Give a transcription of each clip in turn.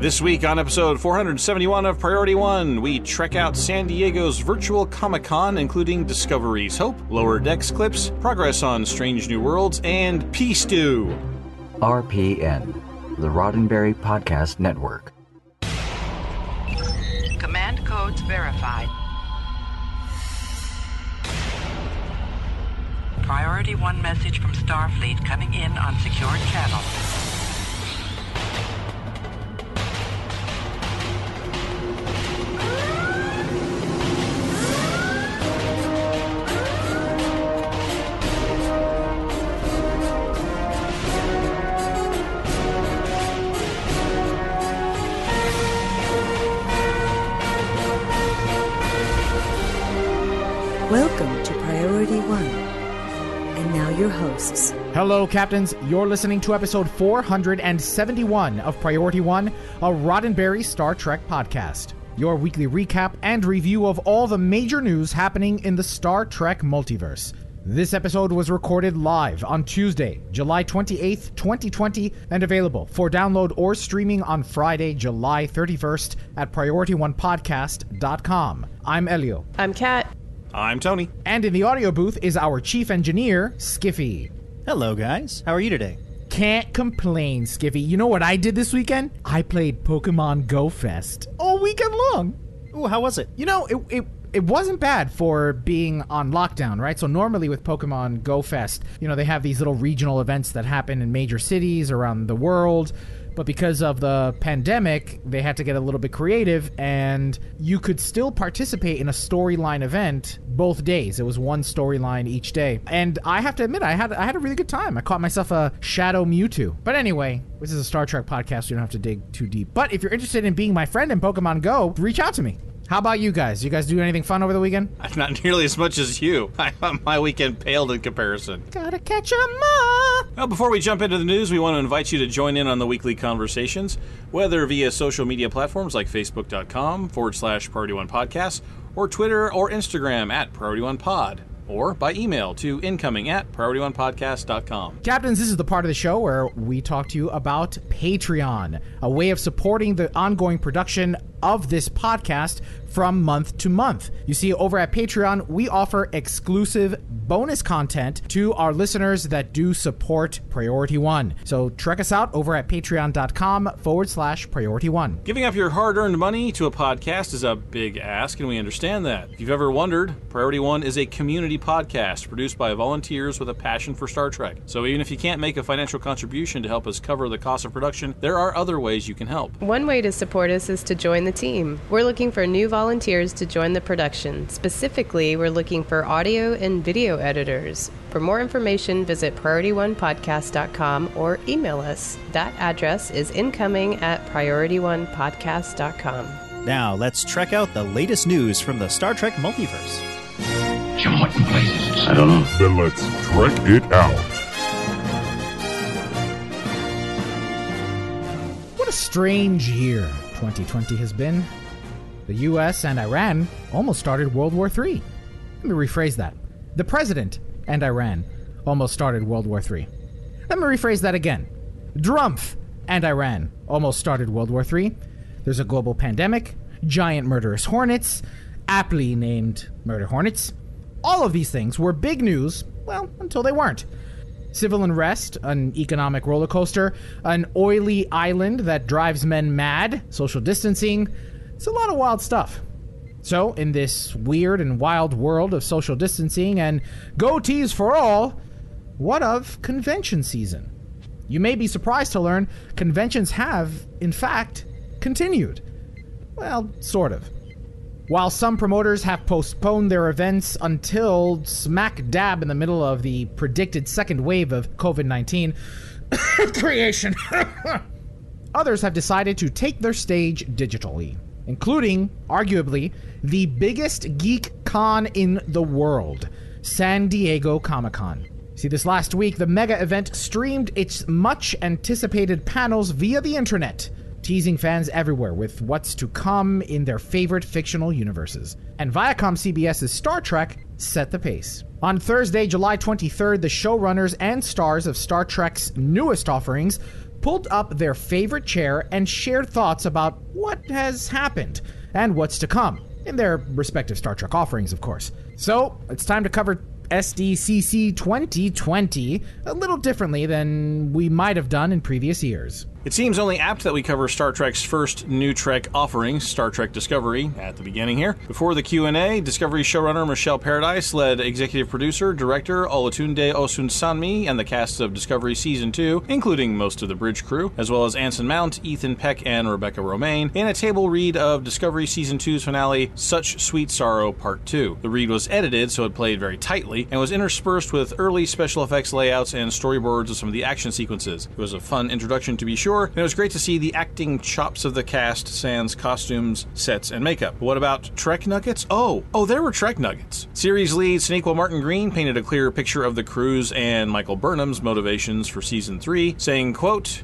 This week on episode 471 of Priority One, we trek out San Diego's virtual Comic Con, including Discovery's Hope, Lower Decks clips, progress on Strange New Worlds, and P Stew. RPN, the Roddenberry Podcast Network. Command codes verified. Priority 1 message from Starfleet coming in on secured channel. Hello, Captains. You're listening to episode 471 of Priority One, a Roddenberry Star Trek podcast. Your weekly recap and review of all the major news happening in the Star Trek multiverse. This episode was recorded live on Tuesday, July 28th, 2020, and available for download or streaming on Friday, July 31st at PriorityOnePodcast.com. I'm Elio. I'm Kat. I'm Tony. And in the audio booth is our chief engineer, Skiffy. Hello, guys. How are you today? Can't complain, Skiffy. You know what I did this weekend? I played Pokemon Go Fest all weekend long. Ooh, how was it? You know, it, it it wasn't bad for being on lockdown, right? So normally with Pokemon Go Fest, you know, they have these little regional events that happen in major cities around the world. But because of the pandemic, they had to get a little bit creative, and you could still participate in a storyline event both days. It was one storyline each day, and I have to admit, I had I had a really good time. I caught myself a Shadow Mewtwo. But anyway, this is a Star Trek podcast. So you don't have to dig too deep. But if you're interested in being my friend in Pokemon Go, reach out to me. How about you guys? You guys do anything fun over the weekend? Not nearly as much as you. My weekend paled in comparison. Gotta catch 'em all. Well, before we jump into the news, we want to invite you to join in on the weekly conversations, whether via social media platforms like facebook.com forward slash Priority One Podcast, or Twitter or Instagram at Priority One Pod, or by email to incoming at PriorityOnePodcast.com. Captains, this is the part of the show where we talk to you about Patreon, a way of supporting the ongoing production of this podcast from month to month. You see, over at Patreon, we offer exclusive bonus content to our listeners that do support Priority One. So check us out over at patreon.com forward slash priority one. Giving up your hard earned money to a podcast is a big ask, and we understand that. If you've ever wondered, Priority One is a community podcast produced by volunteers with a passion for Star Trek. So even if you can't make a financial contribution to help us cover the cost of production, there are other ways you can help. One way to support us is to join the team. We're looking for new volunteers to join the production. Specifically, we're looking for audio and video editors. For more information, visit PriorityOnePodcast.com or email us. That address is incoming at PriorityOnePodcast.com. Now, let's check out the latest news from the Star Trek multiverse. Jim, what in blazes? I don't know. Then let's trek it out. What a strange year 2020 has been. The US and Iran almost started World War III. Let me rephrase that. The President and Iran almost started World War III. Let me rephrase that again. Drumpf and Iran almost started World War III. There's a global pandemic, giant murderous hornets, aptly named murder hornets. All of these things were big news, well, until they weren't. Civil unrest, an economic roller coaster, an oily island that drives men mad, social distancing. It's a lot of wild stuff. So, in this weird and wild world of social distancing and goatees for all, what of convention season? You may be surprised to learn conventions have, in fact, continued. Well, sort of. While some promoters have postponed their events until smack dab in the middle of the predicted second wave of COVID 19 creation, others have decided to take their stage digitally, including, arguably, the biggest geek con in the world San Diego Comic Con. See, this last week, the mega event streamed its much anticipated panels via the internet teasing fans everywhere with what's to come in their favorite fictional universes. And Viacom CBS's Star Trek set the pace. On Thursday, July 23rd, the showrunners and stars of Star Trek's newest offerings pulled up their favorite chair and shared thoughts about what has happened and what's to come, in their respective Star Trek offerings, of course. So, it's time to cover SDCC 2020 a little differently than we might have done in previous years. It seems only apt that we cover Star Trek's first new Trek offering, Star Trek Discovery, at the beginning here. Before the Q&A, Discovery showrunner Michelle Paradise led executive producer, director Olatunde Osunsanmi and the cast of Discovery Season 2, including most of the bridge crew, as well as Anson Mount, Ethan Peck, and Rebecca Romijn, in a table read of Discovery Season 2's finale, Such Sweet Sorrow Part 2. The read was edited so it played very tightly, and was interspersed with early special effects layouts and storyboards of some of the action sequences. It was a fun introduction to be sure, and it was great to see the acting chops of the cast, sans costumes, sets, and makeup. What about Trek Nuggets? Oh, oh, there were Trek Nuggets. Series lead Sonequa Martin Green painted a clear picture of the crew's and Michael Burnham's motivations for season three, saying, quote,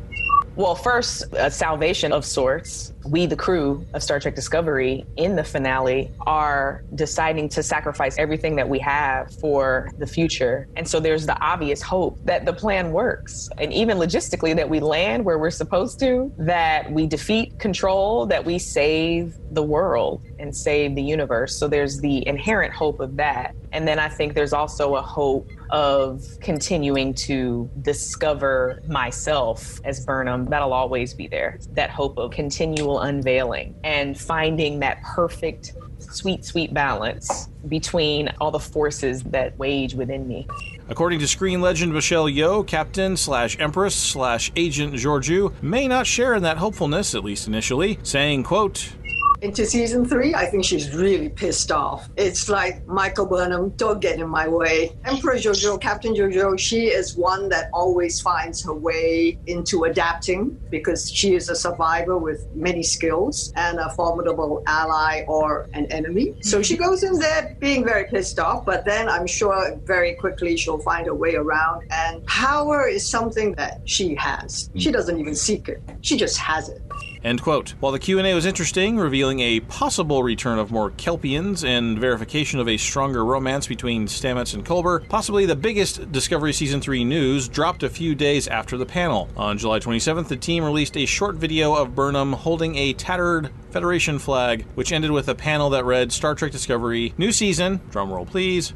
well, first, a salvation of sorts. We, the crew of Star Trek Discovery, in the finale, are deciding to sacrifice everything that we have for the future. And so there's the obvious hope that the plan works. And even logistically, that we land where we're supposed to, that we defeat control, that we save the world and save the universe. So there's the inherent hope of that. And then I think there's also a hope of continuing to discover myself as Burnham. That'll always be there. That hope of continual unveiling and finding that perfect, sweet, sweet balance between all the forces that wage within me. According to screen legend Michelle Yeoh, Captain slash Empress slash Agent Georgiou may not share in that hopefulness, at least initially, saying, quote, into season three, I think she's really pissed off. It's like Michael Burnham, don't get in my way. Emperor Jojo, Captain Jojo, she is one that always finds her way into adapting because she is a survivor with many skills and a formidable ally or an enemy. So she goes in there being very pissed off, but then I'm sure very quickly she'll find her way around. And power is something that she has. She doesn't even seek it. She just has it. End quote. While the Q&A was interesting, revealing a possible return of more Kelpiens and verification of a stronger romance between Stamets and Culber, possibly the biggest Discovery Season 3 news dropped a few days after the panel. On July 27th, the team released a short video of Burnham holding a tattered Federation flag, which ended with a panel that read Star Trek Discovery, new season, drumroll please.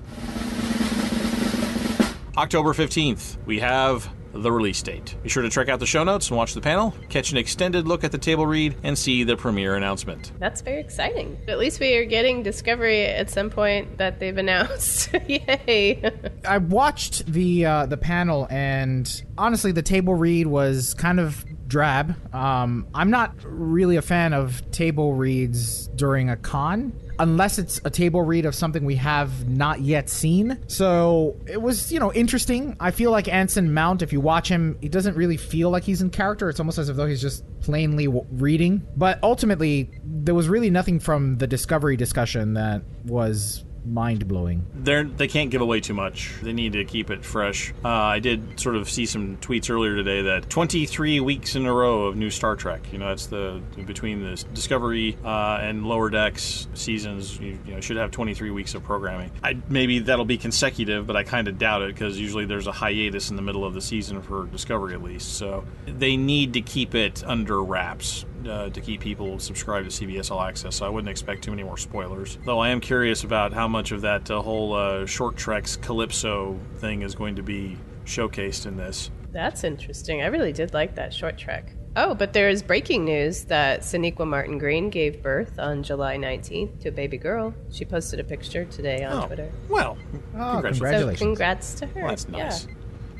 October 15th, we have the release date. Be sure to check out the show notes and watch the panel, catch an extended look at the table read, and see the premiere announcement. That's very exciting. At least we are getting Discovery at some point that they've announced. Yay! I watched the uh, the panel, and honestly, the table read was kind of drab. Um, I'm not really a fan of table reads during a con unless it's a table read of something we have not yet seen. So it was, you know, interesting. I feel like Anson Mount, if you watch him, he doesn't really feel like he's in character. It's almost as if though he's just plainly w- reading. But ultimately, there was really nothing from the Discovery discussion that was mind blowing. They're they can't give away too much. They need to keep it fresh. Uh, I did sort of see some tweets earlier today that 23 weeks in a row of new Star Trek. You know, that's the between the Discovery uh, and Lower Decks seasons. You, you, know, should have 23 weeks of programming. I, maybe that'll be consecutive, but I kind of doubt it because usually there's a hiatus in the middle of the season for Discovery at least. So they need to keep it under wraps uh, to keep people subscribed to CBS All Access, so I wouldn't expect too many more spoilers. Though I am curious about how much of that uh, whole uh, short treks Calypso thing is going to be showcased in this. That's interesting. I really did like that short trek. Oh, but there is breaking news that Sonequa Martin Green gave birth on July 19th to a baby girl. She posted a picture today on oh, Twitter. Well, oh, congratulations. congratulations. So congrats to her. Well, that's nice. Yeah.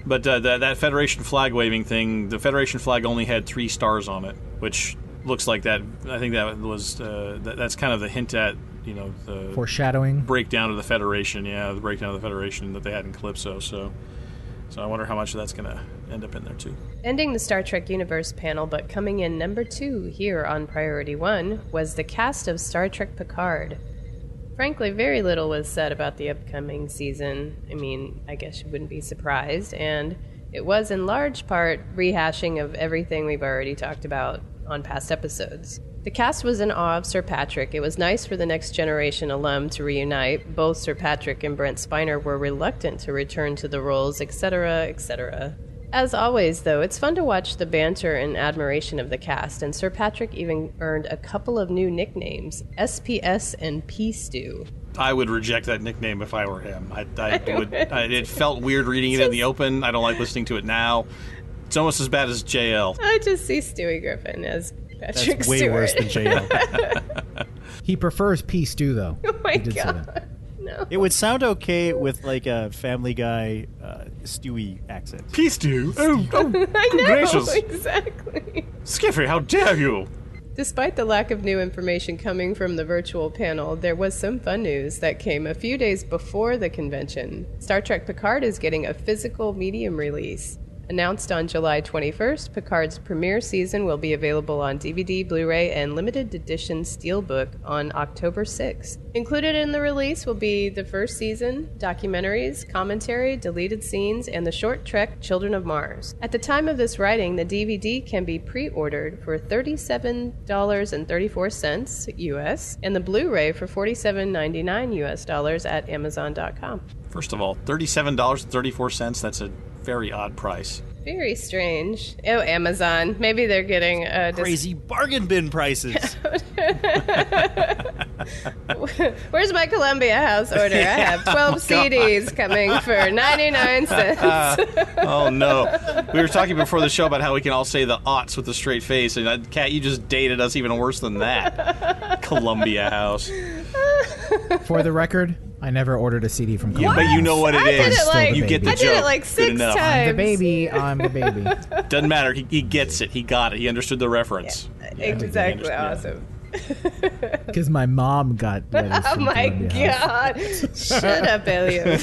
But uh, that, that Federation flag waving thing, the Federation flag only had three stars on it, which looks like that. I think that was uh, that, that's kind of the hint at you know the foreshadowing breakdown of the Federation. Yeah, the breakdown of the Federation that they had in Calypso. So, so I wonder how much of that's going to end up in there too. Ending the Star Trek Universe panel, but coming in number two here on Priority One was the cast of Star Trek Picard. Frankly, very little was said about the upcoming season. I mean, I guess you wouldn't be surprised, and it was in large part rehashing of everything we've already talked about on past episodes. The cast was in awe of Sir Patrick. It was nice for the next generation alum to reunite. Both Sir Patrick and Brent Spiner were reluctant to return to the roles, etc., etc. As always, though, it's fun to watch the banter and admiration of the cast, and Sir Patrick even earned a couple of new nicknames SPS and P Stew. I would reject that nickname if I were him. I, I would. I, it felt weird reading it in the open. I don't like listening to it now. It's almost as bad as JL. I just see Stewie Griffin as Patrick That's way Stewart. worse than JL. He prefers P Stew, though. oh my He did say god. No. it would sound okay with like a Family Guy uh, Stewie accent. Peace, dude. Oh, oh, I know, gracious. exactly. Skiffy, how dare you? Despite the lack of new information coming from the virtual panel, there was some fun news that came a few days before the convention. Star Trek Picard is getting a physical medium release. Announced on July 21st, Picard's premiere season will be available on DVD, Blu ray, and limited edition Steelbook on October 6th. Included in the release will be the first season, documentaries, commentary, deleted scenes, and the short trek Children of Mars. At the time of this writing, the DVD can be pre ordered for $37.34 US and the Blu ray for $47.99 US dollars at Amazon.com. First of all, thirty-seven dollars and thirty-four cents. That's a very odd price. Very strange. Oh, Amazon. Maybe they're getting a dis- Crazy bargain bin prices. Where's my Columbia House order? I have 12 CDs coming for 99 cents. Oh no! We were talking before the show about how we can all say the aughts with a straight face, and uh, Kat, you just dated us even worse than that. Columbia House. For the record, I never ordered a CD from Yeah, but you know what it I did is. it like you get the I joke. did it like Good six enough. I'm times. the baby. I'm the baby. Doesn't matter. He, he gets it. He got it. He understood the reference. Exactly. Yeah. Awesome. Because my mom got letters Oh from my Columbia god! Shut up, Elliot.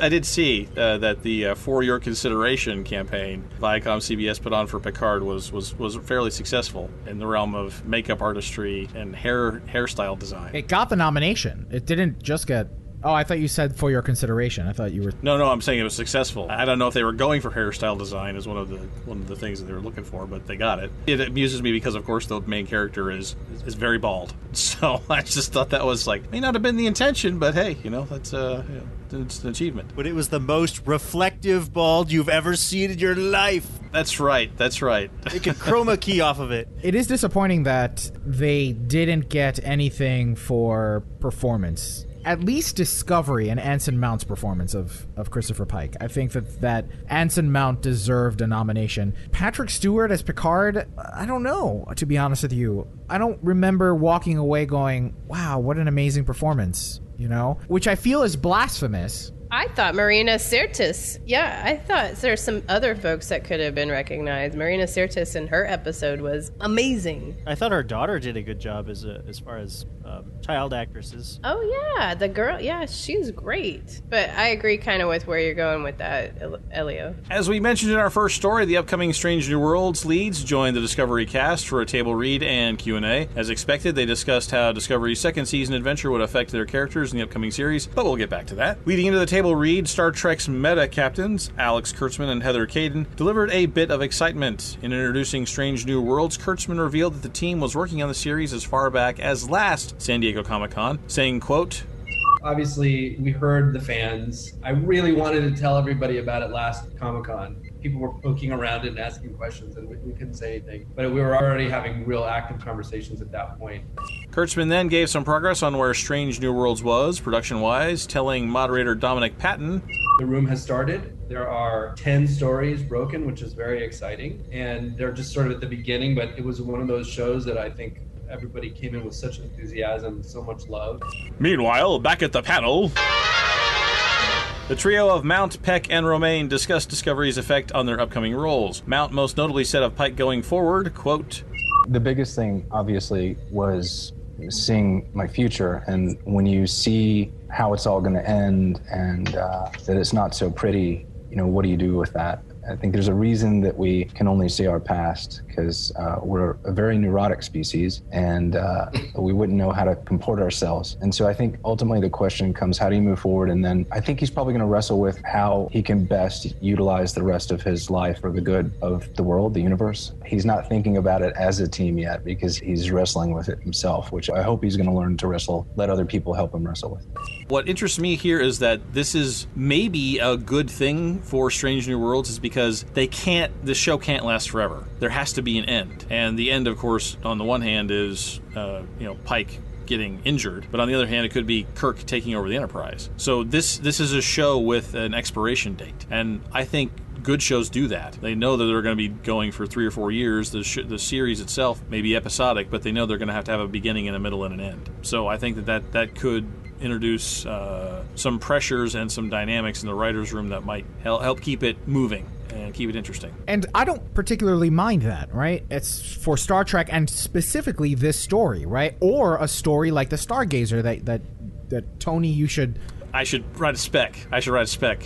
I did see uh, that the uh, For Your Consideration campaign Viacom CBS put on for Picard was, was, was fairly successful in the realm of makeup artistry and hair hairstyle design. It got the nomination. It didn't just get. Oh, I thought you said for your consideration. I thought you were. No, no, I'm saying it was successful. I don't know if they were going for hairstyle design as one of the one of the things that they were looking for, but they got it. It amuses me because, of course, the main character is is very bald. So I just thought that was like may not have been the intention, but hey, you know that's uh, you know, it's an achievement. but it was the most reflective bald you've ever seen in your life. That's right. That's right. They could chroma key off of it. It is disappointing that they didn't get anything for performance. At least Discovery and Anson Mount's performance of, of Christopher Pike. I think that, that Anson Mount deserved a nomination. Patrick Stewart as Picard, I don't know, to be honest with you. I don't remember walking away going, wow, what an amazing performance, you know? Which I feel is blasphemous. I thought Marina Sirtis. Yeah, I thought there's some other folks that could have been recognized. Marina Sirtis in her episode was amazing. I thought her daughter did a good job as a, as far as um, child actresses. Oh yeah, the girl. Yeah, she's great. But I agree kind of with where you're going with that, Elio. As we mentioned in our first story, the upcoming Strange New Worlds leads joined the Discovery cast for a table read and Q&A. As expected, they discussed how Discovery's second season adventure would affect their characters in the upcoming series, but we'll get back to that. Leading into the table read, Star Trek's meta captains, Alex Kurtzman and Heather Kadin, delivered a bit of excitement. In introducing Strange New Worlds, Kurtzman revealed that the team was working on the series as far back as last San Diego Comic-Con, saying, quote, Obviously, we heard the fans. I really wanted to tell everybody about it last Comic Con. People were poking around and asking questions, and we, we couldn't say anything. But we were already having real active conversations at that point. Kurtzman then gave some progress on where Strange New Worlds was, production wise, telling moderator Dominic Patten, The room has started. There are 10 stories broken, which is very exciting. And they're just sort of at the beginning, but it was one of those shows that I think everybody came in with such enthusiasm, so much love. Meanwhile, back at the panel. The trio of Mount, Peck, and Romijn discussed Discovery's effect on their upcoming roles. Mount most notably said of Pike going forward, quote, The biggest thing, obviously, was seeing my future. And when you see how it's all going to end and uh, that it's not so pretty, you know, what do you do with that? I think there's a reason that we can only see our past because uh, we're a very neurotic species and uh, we wouldn't know how to comport ourselves. And so I think ultimately the question comes how do you move forward? And then I think he's probably going to wrestle with how he can best utilize the rest of his life for the good of the world, the universe. He's not thinking about it as a team yet because he's wrestling with it himself, which I hope he's going to learn to wrestle, let other people help him wrestle with. What interests me here is that this is maybe a good thing for Strange New Worlds, is because they can't, the show can't last forever. There has to be an end. And the end, of course, on the one hand, is, uh, you know, Pike getting injured, but on the other hand, it could be Kirk taking over the Enterprise. So this this is a show with an expiration date, and I think good shows do that. They know that they're going to be going for three or four years. The, sh- the series itself may be episodic, but they know they're going to have to have a beginning and a middle and an end. So I think that that, that could introduce uh, some pressures and some dynamics in the writer's room that might help, help keep it moving and keep it interesting. And I don't particularly mind that, right? It's for Star Trek and specifically this story, right? Or a story like the Stargazer that that that Tony you should I should write a spec. I should write a spec.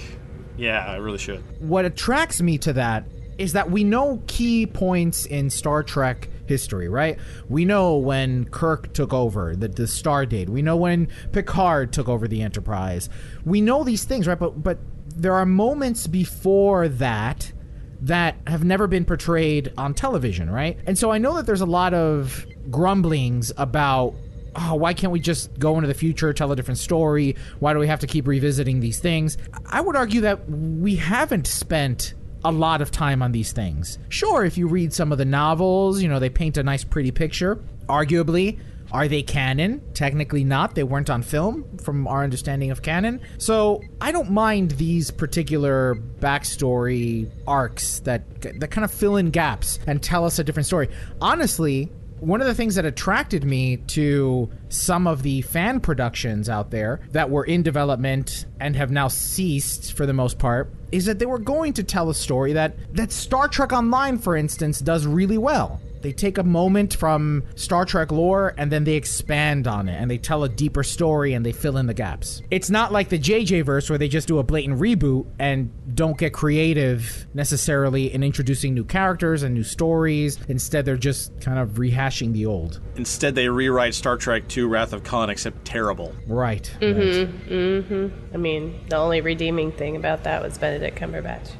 Yeah, I really should. What attracts me to that is that we know key points in Star Trek history, right? We know when Kirk took over the, the Star Date. We know when Picard took over the Enterprise. We know these things, right? But but there are moments before that that have never been portrayed on television, right? And so I know that there's a lot of grumblings about oh, why can't we just go into the future, tell a different story? Why do we have to keep revisiting these things? I would argue that we haven't spent a lot of time on these things. Sure, if you read some of the novels, you know, they paint a nice, pretty picture. Arguably, are they canon? Technically not. They weren't on film, from our understanding of canon. So I don't mind these particular backstory arcs that that kind of fill in gaps and tell us a different story. Honestly, one of the things that attracted me to some of the fan productions out there that were in development and have now ceased for the most part is that they were going to tell a story that that Star Trek Online for instance does really well. They take a moment from Star Trek lore and then they expand on it and they tell a deeper story and they fill in the gaps. It's not like the JJ verse where they just do a blatant reboot and don't get creative necessarily in introducing new characters and new stories. Instead, they're just kind of rehashing the old. Instead, they rewrite Star Trek II Wrath of Khan, except terrible. Right. Mm-hmm. Mm-hmm. I mean, the only redeeming thing about that was Benedict Cumberbatch.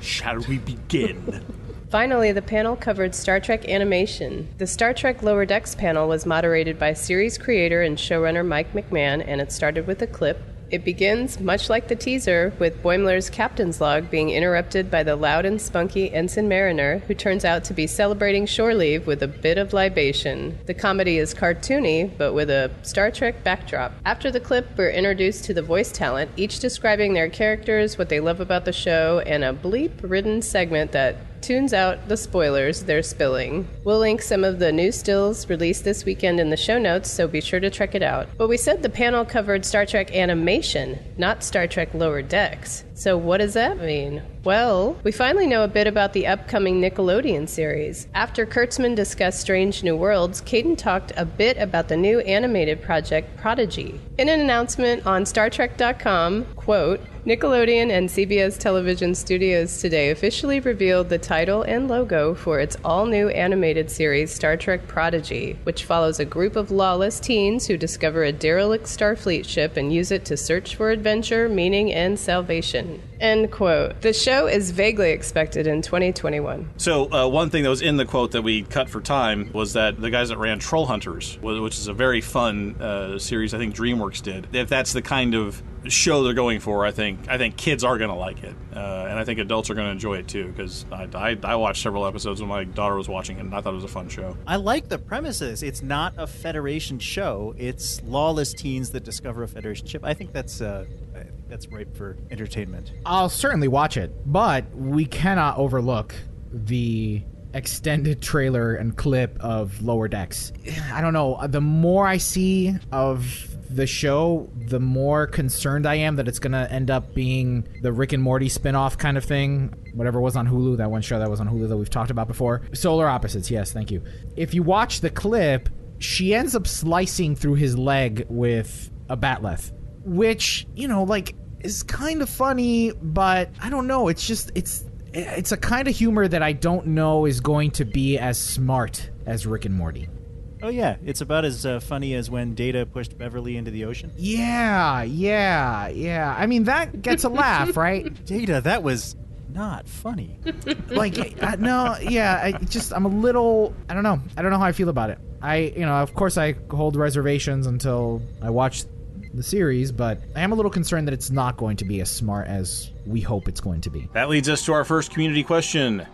Shall we begin? Finally, the panel covered Star Trek animation. The Star Trek Lower Decks panel was moderated by series creator and showrunner Mike McMahan, and it started with a clip. It begins, much like the teaser, with Boimler's captain's log being interrupted by the loud and spunky Ensign Mariner, who turns out to be celebrating shore leave with a bit of libation. The comedy is cartoony, but with a Star Trek backdrop. After the clip, we're introduced to the voice talent, each describing their characters, what they love about the show, and a bleep ridden segment that tunes out the spoilers they're spilling. We'll link some of the new stills released this weekend in the show notes, so be sure to check it out. But we said the panel covered Star Trek animation, not Star Trek Lower Decks. So, what does that mean? Well, we finally know a bit about the upcoming Nickelodeon series. After Kurtzman discussed Strange New Worlds, Kadin talked a bit about the new animated project Prodigy. In an announcement on StarTrek.com, quote, Nickelodeon and CBS Television Studios today officially revealed the title and logo for its all new animated series Star Trek Prodigy, which follows a group of lawless teens who discover a derelict Starfleet ship and use it to search for adventure, meaning, and salvation. End quote. The show is vaguely expected in 2021. So, uh, one thing that was in the quote that we cut for time was that the guys that ran Trollhunters, which is a very fun uh, series, I think DreamWorks did. If that's the kind of show they're going for, I think I think kids are going to like it, uh, and I think adults are going to enjoy it too. Because I, I, I watched several episodes when my daughter was watching it, and I thought it was a fun show. I like the premises. It's not a Federation show. It's lawless teens that discover a Federation ship. I think that's uh, I think that's ripe for entertainment. I'll certainly watch it, but we cannot overlook the extended trailer and clip of Lower Decks. I don't know. The more I see of the show, the more concerned I am that it's going to end up being the Rick and Morty spin-off kind of thing. Whatever was on Hulu, that one show that was on Hulu that we've talked about before. Solar Opposites, yes, thank you. If you watch the clip, she ends up slicing through his leg with a bat'leth, which, you know, like is kind of funny, but I don't know, it's just it's it's a kind of humor that I don't know is going to be as smart as Rick and Morty. Oh yeah, it's about as uh, funny as when Data pushed Beverly into the ocean. Yeah, yeah, yeah. I mean that gets a laugh, right? Data, that was not funny. like uh, no, yeah. I just I'm a little. I don't know. I don't know how I feel about it. I you know of course I hold reservations until I watch the series, but I am a little concerned that it's not going to be as smart as we hope it's going to be. That leads us to our first community question.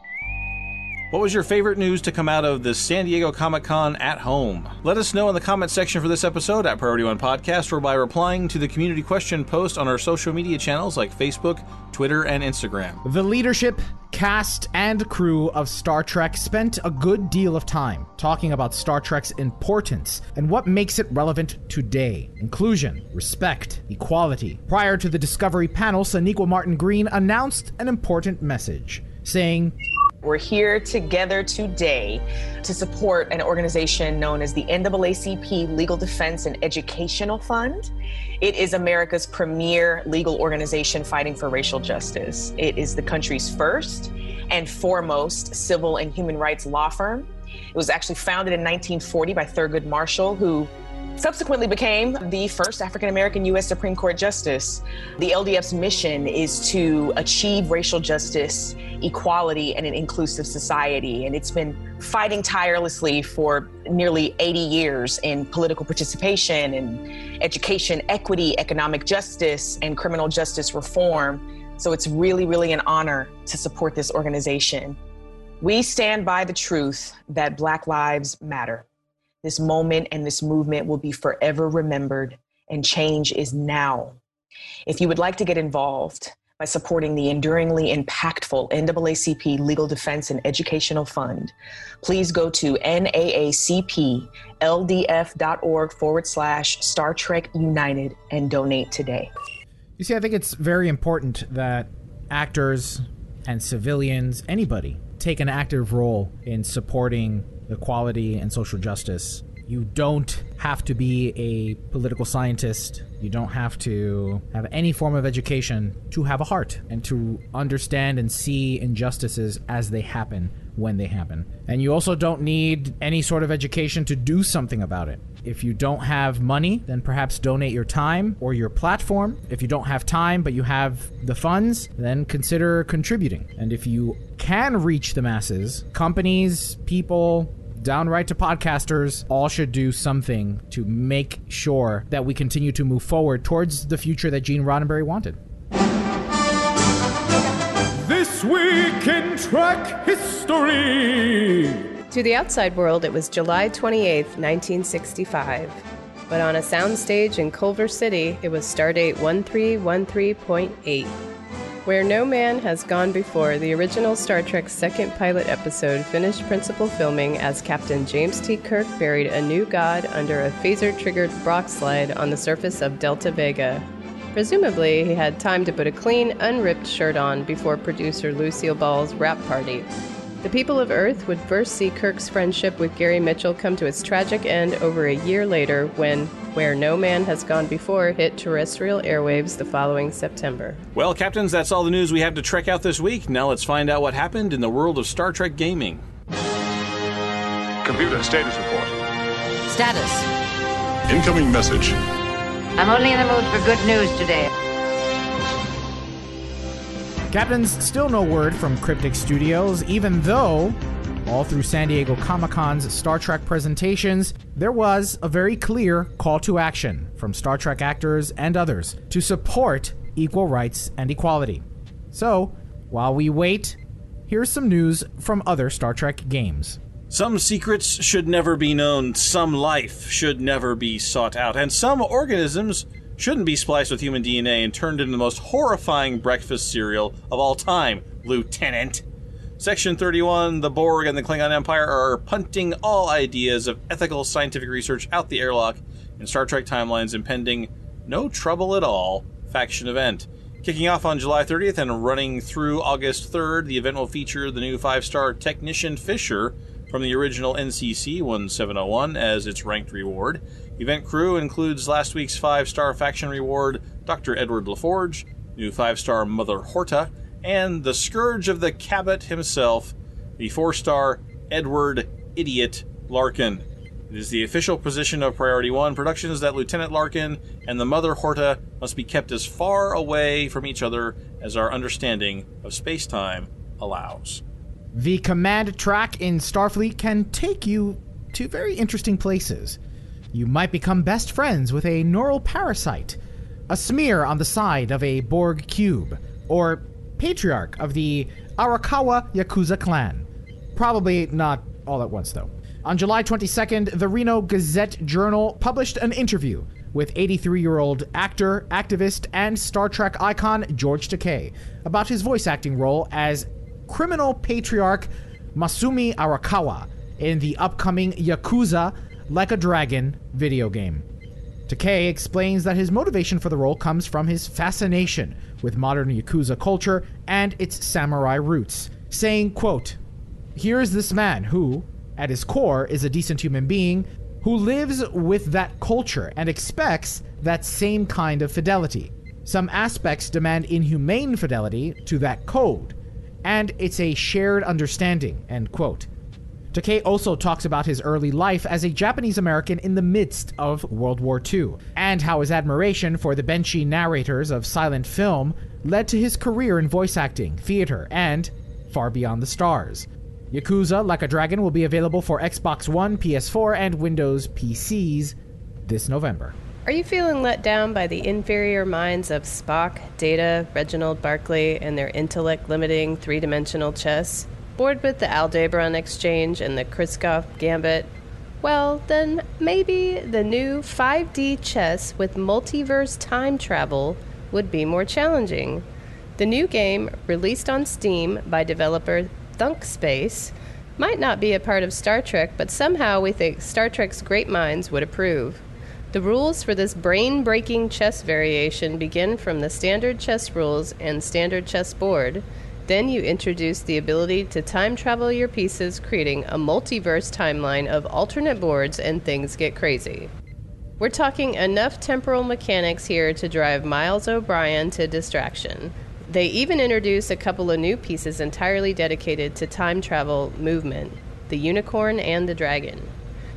What was your favorite news to come out of the San Diego Comic Con at home? Let us know in the comment section for this episode at Priority One Podcast or by replying to the community question post on our social media channels like Facebook, Twitter, and Instagram. The leadership, cast, and crew of Star Trek spent a good deal of time talking about Star Trek's importance and what makes it relevant today inclusion, respect, equality. Prior to the Discovery panel, Sonequa Martin Green announced an important message, saying, we're here together today to support an organization known as the NAACP Legal Defense and Educational Fund. It is America's premier legal organization fighting for racial justice. It is the country's first and foremost civil and human rights law firm. It was actually founded in 1940 by Thurgood Marshall, who subsequently became the first African American U.S. Supreme Court Justice. The LDF's mission is to achieve racial justice, equality, and an inclusive society. And it's been fighting tirelessly for nearly 80 years in political participation and education, equity, economic justice, and criminal justice reform. So it's really, really an honor to support this organization. We stand by the truth that Black lives matter. This moment and this movement will be forever remembered, and change is now. If you would like to get involved by supporting the enduringly impactful NAACP Legal Defense and Educational Fund, please go to naacpldf.org forward slash Star Trek United and donate today. You see, I think it's very important that actors and civilians, anybody, take an active role in supporting equality and social justice. You don't have to be a political scientist. You don't have to have any form of education to have a heart and to understand and see injustices as they happen when they happen. And you also don't need any sort of education to do something about it. If you don't have money, then perhaps donate your time or your platform. If you don't have time but you have the funds, then consider contributing. And if you can reach the masses, companies, people, downright to podcasters, all should do something to make sure that we continue to move forward towards the future that Gene Roddenberry wanted. This week in Trek History! To the outside world, it was July 28, 1965. But on a soundstage in Culver City, it was Stardate 1313.8. Where No Man Has Gone Before, the original Star Trek second pilot episode finished principal filming as Captain James T. Kirk buried a new god under a phaser triggered rock slide on the surface of Delta Vega. Presumably, he had time to put a clean, unripped shirt on before producer Lucille Ball's wrap party. The people of Earth would first see Kirk's friendship with Gary Mitchell come to its tragic end over a year later when Where No Man Has Gone Before hit terrestrial airwaves the following September. Well, Captains, that's all the news we have to trek out this week. Now let's find out what happened in the world of Star Trek gaming. Computer status report. Status. Incoming message. I'm only in the mood for good news today. Captains, still no word from Cryptic Studios, even though all through San Diego Comic Con's Star Trek presentations, there was a very clear call to action from Star Trek actors and others to support equal rights and equality. So, while we wait, here's some news from other Star Trek games. Some secrets should never be known, some life should never be sought out, and some organisms shouldn't be spliced with human DNA and turned into the most horrifying breakfast cereal of all time, Lieutenant. Section 31, the Borg and the Klingon Empire are punting all ideas of ethical scientific research out the airlock in Star Trek Timeline's impending No Trouble at All faction event. Kicking off on July 30th and running through August 3rd, the event will feature the new five star Technician Fisher from the original NCC 1701 as its ranked reward. Event crew includes last week's five star faction reward Dr. Edward LaForge, new five star Mother Horta, and the scourge of the Cabot himself, the four star Edward Idiot Larkin. It is the official position of Priority One Productions that Lieutenant Larkin and the Mother Horta must be kept as far away from each other as our understanding of space time allows. The command track in Starfleet can take you to very interesting places. You might become best friends with a neural parasite, a smear on the side of a Borg cube, or patriarch of the Arakawa Yakuza clan. Probably not all at once, though. On July 22nd, the Reno Gazette Journal published an interview with 83 year old actor, activist, and Star Trek icon George Takei about his voice acting role as criminal patriarch Masumi Arakawa in the upcoming Yakuza Like a Dragon video game. Takei explains that his motivation for the role comes from his fascination with modern Yakuza culture and its samurai roots, saying, quote, Here is this man who, at his core, is a decent human being who lives with that culture and expects that same kind of fidelity. Some aspects demand inhumane fidelity to that code, and it's a shared understanding, end quote. Takei also talks about his early life as a Japanese American in the midst of World War II, and how his admiration for the Benshi narrators of silent film led to his career in voice acting, theater, and Far Beyond the Stars. Yakuza Like a Dragon will be available for Xbox One, PS4, and Windows PCs this November. Are you feeling let down by the inferior minds of Spock, Data, Reginald Barclay, and their intellect limiting three dimensional chess? Bored with the Aldebaran exchange and the Kriskov gambit? Well, then maybe the new 5D chess with multiverse time travel would be more challenging. The new game, released on Steam by developer Thunk Space, might not be a part of Star Trek, but somehow we think Star Trek's great minds would approve. The rules for this brain breaking chess variation begin from the standard chess rules and standard chess board. Then you introduce the ability to time travel your pieces, creating a multiverse timeline of alternate boards, and things get crazy. We're talking enough temporal mechanics here to drive Miles O'Brien to distraction. They even introduce a couple of new pieces entirely dedicated to time travel movement the unicorn and the dragon.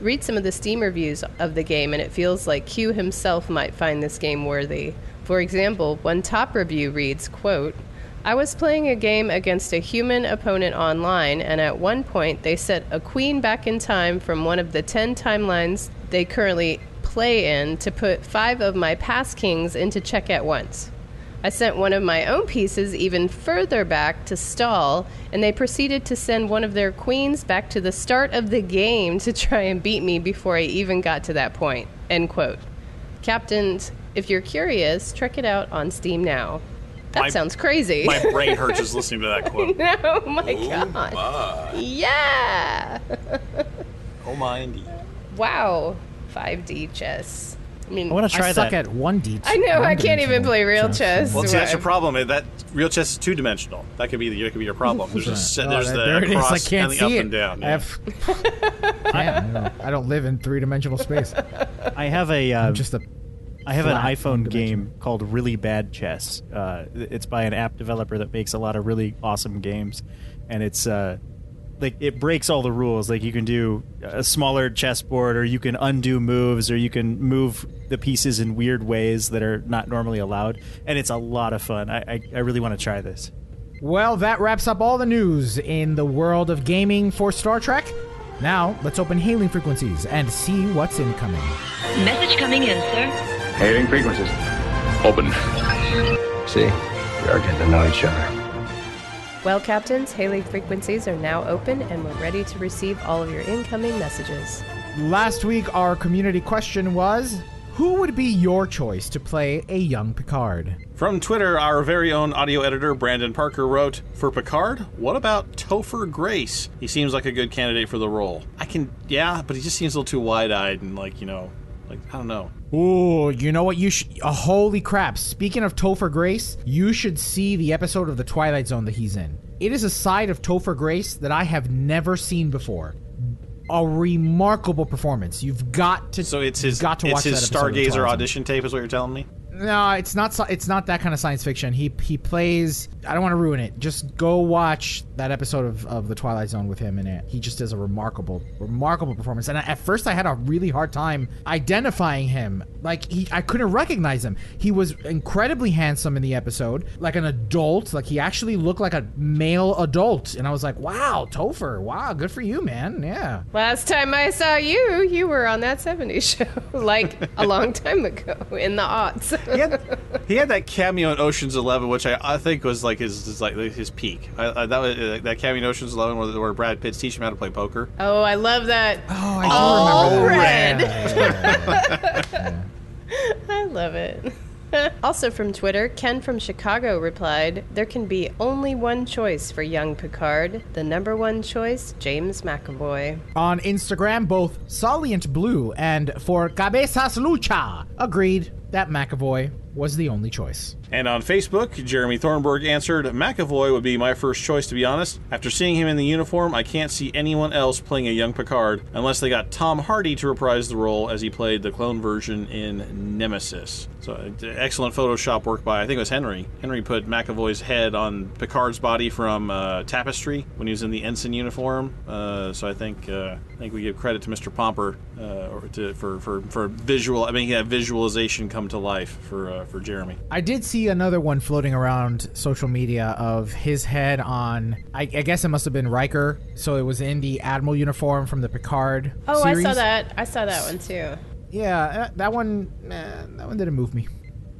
Read some of the Steam reviews of the game, and it feels like Q himself might find this game worthy. For example, one top review reads, quote, I was playing a game against a human opponent online, and at one point they set a queen back in time from one of the 10 timelines they currently play in to put five of my past kings into check at once. I sent one of my own pieces even further back to stall, and they proceeded to send one of their queens back to the start of the game to try and beat me before I even got to that point. End quote. Captains, if you're curious, check it out on Steam now. That My- sounds crazy. My brain hurts just listening to that quote. no, my Oh god. my. Yeah. Oh my indeed. wow. 5D chess. I mean, I want to try suck at 1D. I know. I can't even play real chess. Well, see, that's your problem. eh, That real chess is two dimensional. That could be the, that could be your problem. There's just Oh, there's that- the there it is. across I can't and the see up it. and down. I have- I, don't, I don't live in three dimensional space. I have a. Uh, I'm just a I have an iPhone game called Really Bad Chess. Uh, it's by an app developer that makes a lot of really awesome games, and it's uh, like it breaks all the rules. Like you can do a smaller chessboard, or you can undo moves, or you can move the pieces in weird ways that are not normally allowed, and it's a lot of fun. I I, I really want to try this. Well, that wraps up all the news in the world of gaming for Star Trek. Now, let's open hailing frequencies and see what's incoming. Message coming in, sir. Hailing frequencies. Open. See, we are getting to know each other. Well, Captains, hailing frequencies are now open and we're ready to receive all of your incoming messages. Last week, our community question was Who would be your choice to play a young Picard? From Twitter, our very own audio editor Brandon Parker wrote, "For Picard, what about Topher Grace? He seems like a good candidate for the role. I can, yeah, but he just seems a little too wide-eyed and like you know, like I don't know. Ooh, you know what? You should. Uh, holy crap! Speaking of Topher Grace, you should see the episode of The Twilight Zone that he's in. It is a side of Topher Grace that I have never seen before. A remarkable performance. You've got to. So it's his, got to it's watch his that episode of The Stargazer audition tape, is what you're telling me? No, it's not. It's not that kind of science fiction. He he plays I don't want to ruin it. Just go watch that episode of, of the Twilight Zone with him in it. He just does a remarkable, remarkable performance. And at first, I had a really hard time identifying him. Like he, I couldn't recognize him. He was incredibly handsome in the episode, like an adult. Like he actually looked like a male adult, and I was like, "Wow, Topher! Wow, good for you, man! Yeah." Last time I saw you, you were on that 70s show, like a long time ago in the aughts. he, had, he had that cameo in Ocean's Eleven, which I, I think was like his, his like his peak. I, I, that was uh, that cameo in Ocean's Eleven where, where Brad Pitt's teaching him how to play poker. oh, I love that. Oh, I All do remember red. that. Yeah, yeah, yeah. I love it. also from Twitter, Ken from Chicago replied, There can be only one choice for young Picard. The number one choice, James McAvoy. On Instagram, both Solient Blue and For Cabezas Lucha agreed that McAvoy was the only choice. And on Facebook, Jeremy Thornburg answered, McAvoy would be my first choice, to be honest. After seeing him in the uniform, I can't see anyone else playing a young Picard unless they got Tom Hardy to reprise the role as he played the clone version in Nemesis. So, uh, excellent Photoshop work by, I think it was Henry. Henry put McAvoy's head on Picard's body from uh, Tapestry when he was in the ensign uniform. Uh, so I think uh, I think we give credit to Mr. Pomper uh, to, for, for, for visual, I mean, yeah, visualization come to life for, uh, for Jeremy. I did see another one floating around social media of his head on. I, I guess it must have been Riker. So it was in the Admiral uniform from the Picard. Oh, series. I saw that. I saw that one too. Yeah, uh, that one. eh, that one didn't move me.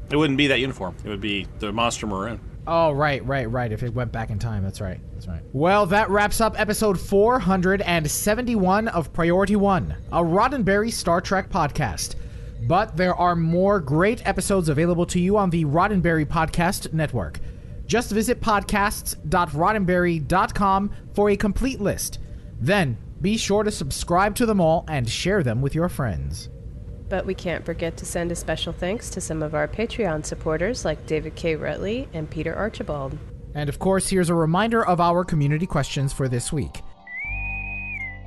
It wouldn't be that uniform. It would be the monster maroon. Oh, right, right, right. If it went back in time, that's right. That's right. Well, that wraps up episode 471 of Priority One, a Roddenberry Star Trek podcast. But there are more great episodes available to you on the Roddenberry Podcast Network. Just visit podcasts.roddenberry.com for a complete list. Then be sure to subscribe to them all and share them with your friends. But we can't forget to send a special thanks to some of our Patreon supporters like David K. Rutley and Peter Archibald. And of course, here's a reminder of our community questions for this week.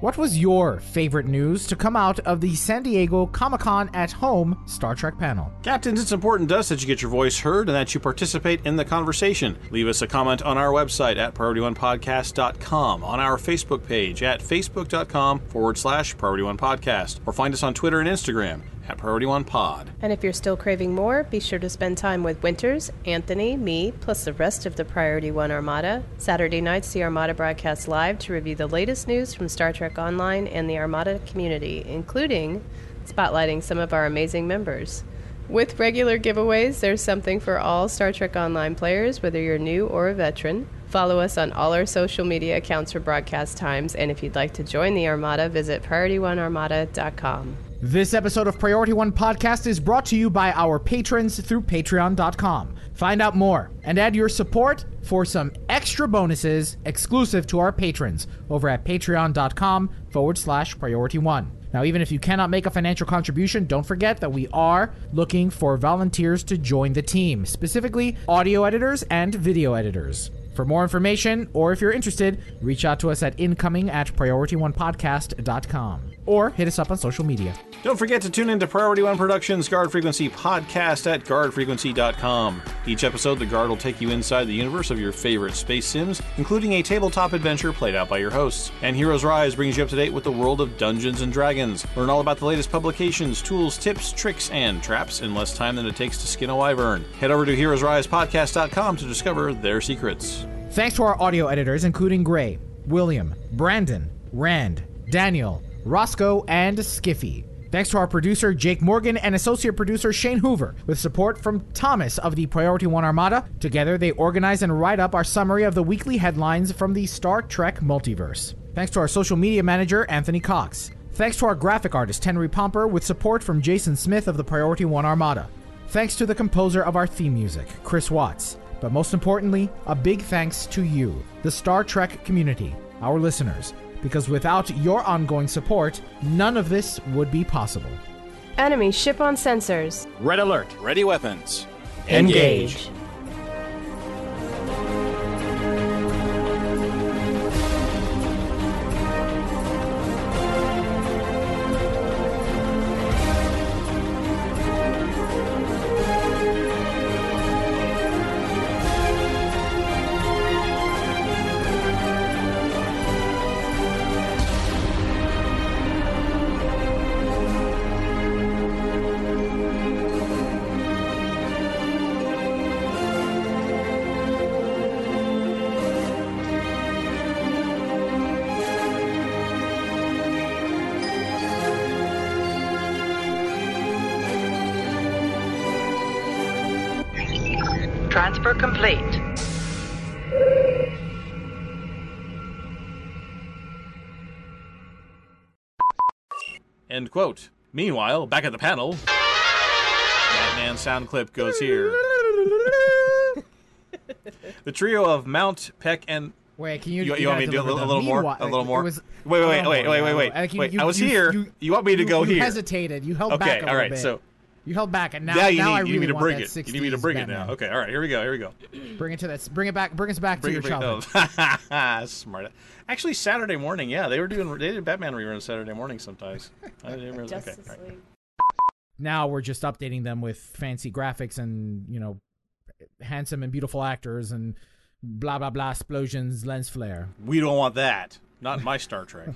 What was your favorite news to come out of the San Diego Comic Con at Home Star Trek panel? Captains, it's important to us that you get your voice heard and that you participate in the conversation. Leave us a comment on our website at priorityonepodcast.com, on our Facebook page at facebook.com forward slash Priority One Podcast, or find us on Twitter and Instagram at Priority One Pod. And if you're still craving more, be sure to spend time with Winters, Anthony, me, plus the rest of the Priority One Armada. Saturday nights, the Armada broadcasts live to review the latest news from Star Trek Online and the Armada community, including spotlighting some of our amazing members. With regular giveaways, there's something for all Star Trek Online players, whether you're new or a veteran. Follow us on all our social media accounts for broadcast times, and if you'd like to join the Armada, visit PriorityOneArmada.com. This episode of Priority One Podcast is brought to you by our patrons through patreon.com. Find out more and add your support for some extra bonuses exclusive to our patrons over at patreon.com forward slash priority one. Now, even if you cannot make a financial contribution, don't forget that we are looking for volunteers to join the team, specifically audio editors and video editors. For more information, or if you're interested, reach out to us at incoming at priorityonepodcast.com or hit us up on social media. Don't forget to tune into Priority One Productions Guard Frequency podcast at guardfrequency.com. Each episode, the Guard will take you inside the universe of your favorite space sims, including a tabletop adventure played out by your hosts. And Heroes Rise brings you up to date with the world of Dungeons and Dragons. Learn all about the latest publications, tools, tips, tricks, and traps in less time than it takes to skin a wyvern. Head over to heroesrisepodcast.com to discover their secrets. Thanks to our audio editors, including Gray, William, Brandon, Rand, Daniel, Roscoe, and Skiffy. Thanks to our producer, Jake Morgan, and associate producer, Shane Hoover, with support from Thomas of the Priority One Armada. Together, they organize and write up our summary of the weekly headlines from the Star Trek multiverse. Thanks to our social media manager, Anthony Cox. Thanks to our graphic artist, Henry Pomper, with support from Jason Smith of the Priority One Armada. Thanks to the composer of our theme music, Chris Watts. But most importantly, a big thanks to you, the Star Trek community, our listeners, because without your ongoing support, none of this would be possible. Enemy ship on sensors. Red alert. Ready weapons. Engage. Transfer complete. End quote. Meanwhile, back at the panel, Batman sound clip goes here. the trio of Mount, Peck, and Wait, can you? You, you you want me gotta do a little, a little more? A little more? was- wait, wait, wait, Oh, wait, wait, wait, no. wait. Oh, like, you- wait you- I was you- here. you- You, want me to you- go you here? hesitated. You held okay, back a all little right. bit. So You held back, and now, now you now need, I you really need me to bring that it. You need me to 60s bring it now. Okay, all right. Here we go. Here we go. Bring it to that. Bring it back. Bring us back to Bring your it, bring it. childhood. Oh, smart. Actually, Saturday morning. Yeah, they were doing. They did Batman reruns Saturday morning sometimes. I didn't realize. Okay, Justice all right. League. Now we're just updating them with fancy graphics and you know, handsome and beautiful actors and blah blah blah explosions, lens flare. We don't want that. Not in my Star Trek.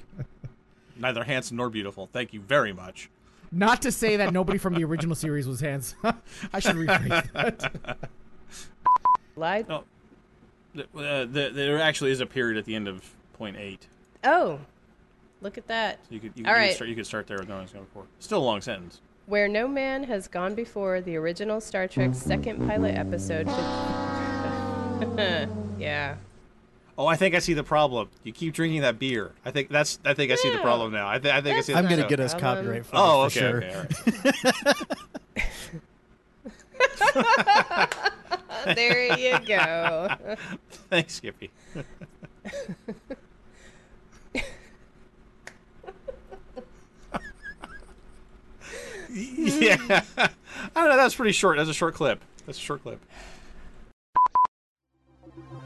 Neither handsome nor beautiful. Thank you very much. Not to say that nobody from the original series was hands. I should rephrase that. Lied. Oh, th- uh, th- there actually is a period at the end of point eight. Oh, look at that. So you could you, All you right. could start, you could start there with no one's going before. Still a long sentence. Where no man has gone before, the original Star Trek second pilot episode. yeah. Oh, I think I see the problem. You keep drinking that beer. I think that's. I think I see the problem now. I, th- I think I see. I'm gonna so- get us copyright for Oh, for okay, sure. okay, all right. there you go. Thanks, Skippy. yeah, I don't know. That's pretty short. That's a short clip. That's a short clip.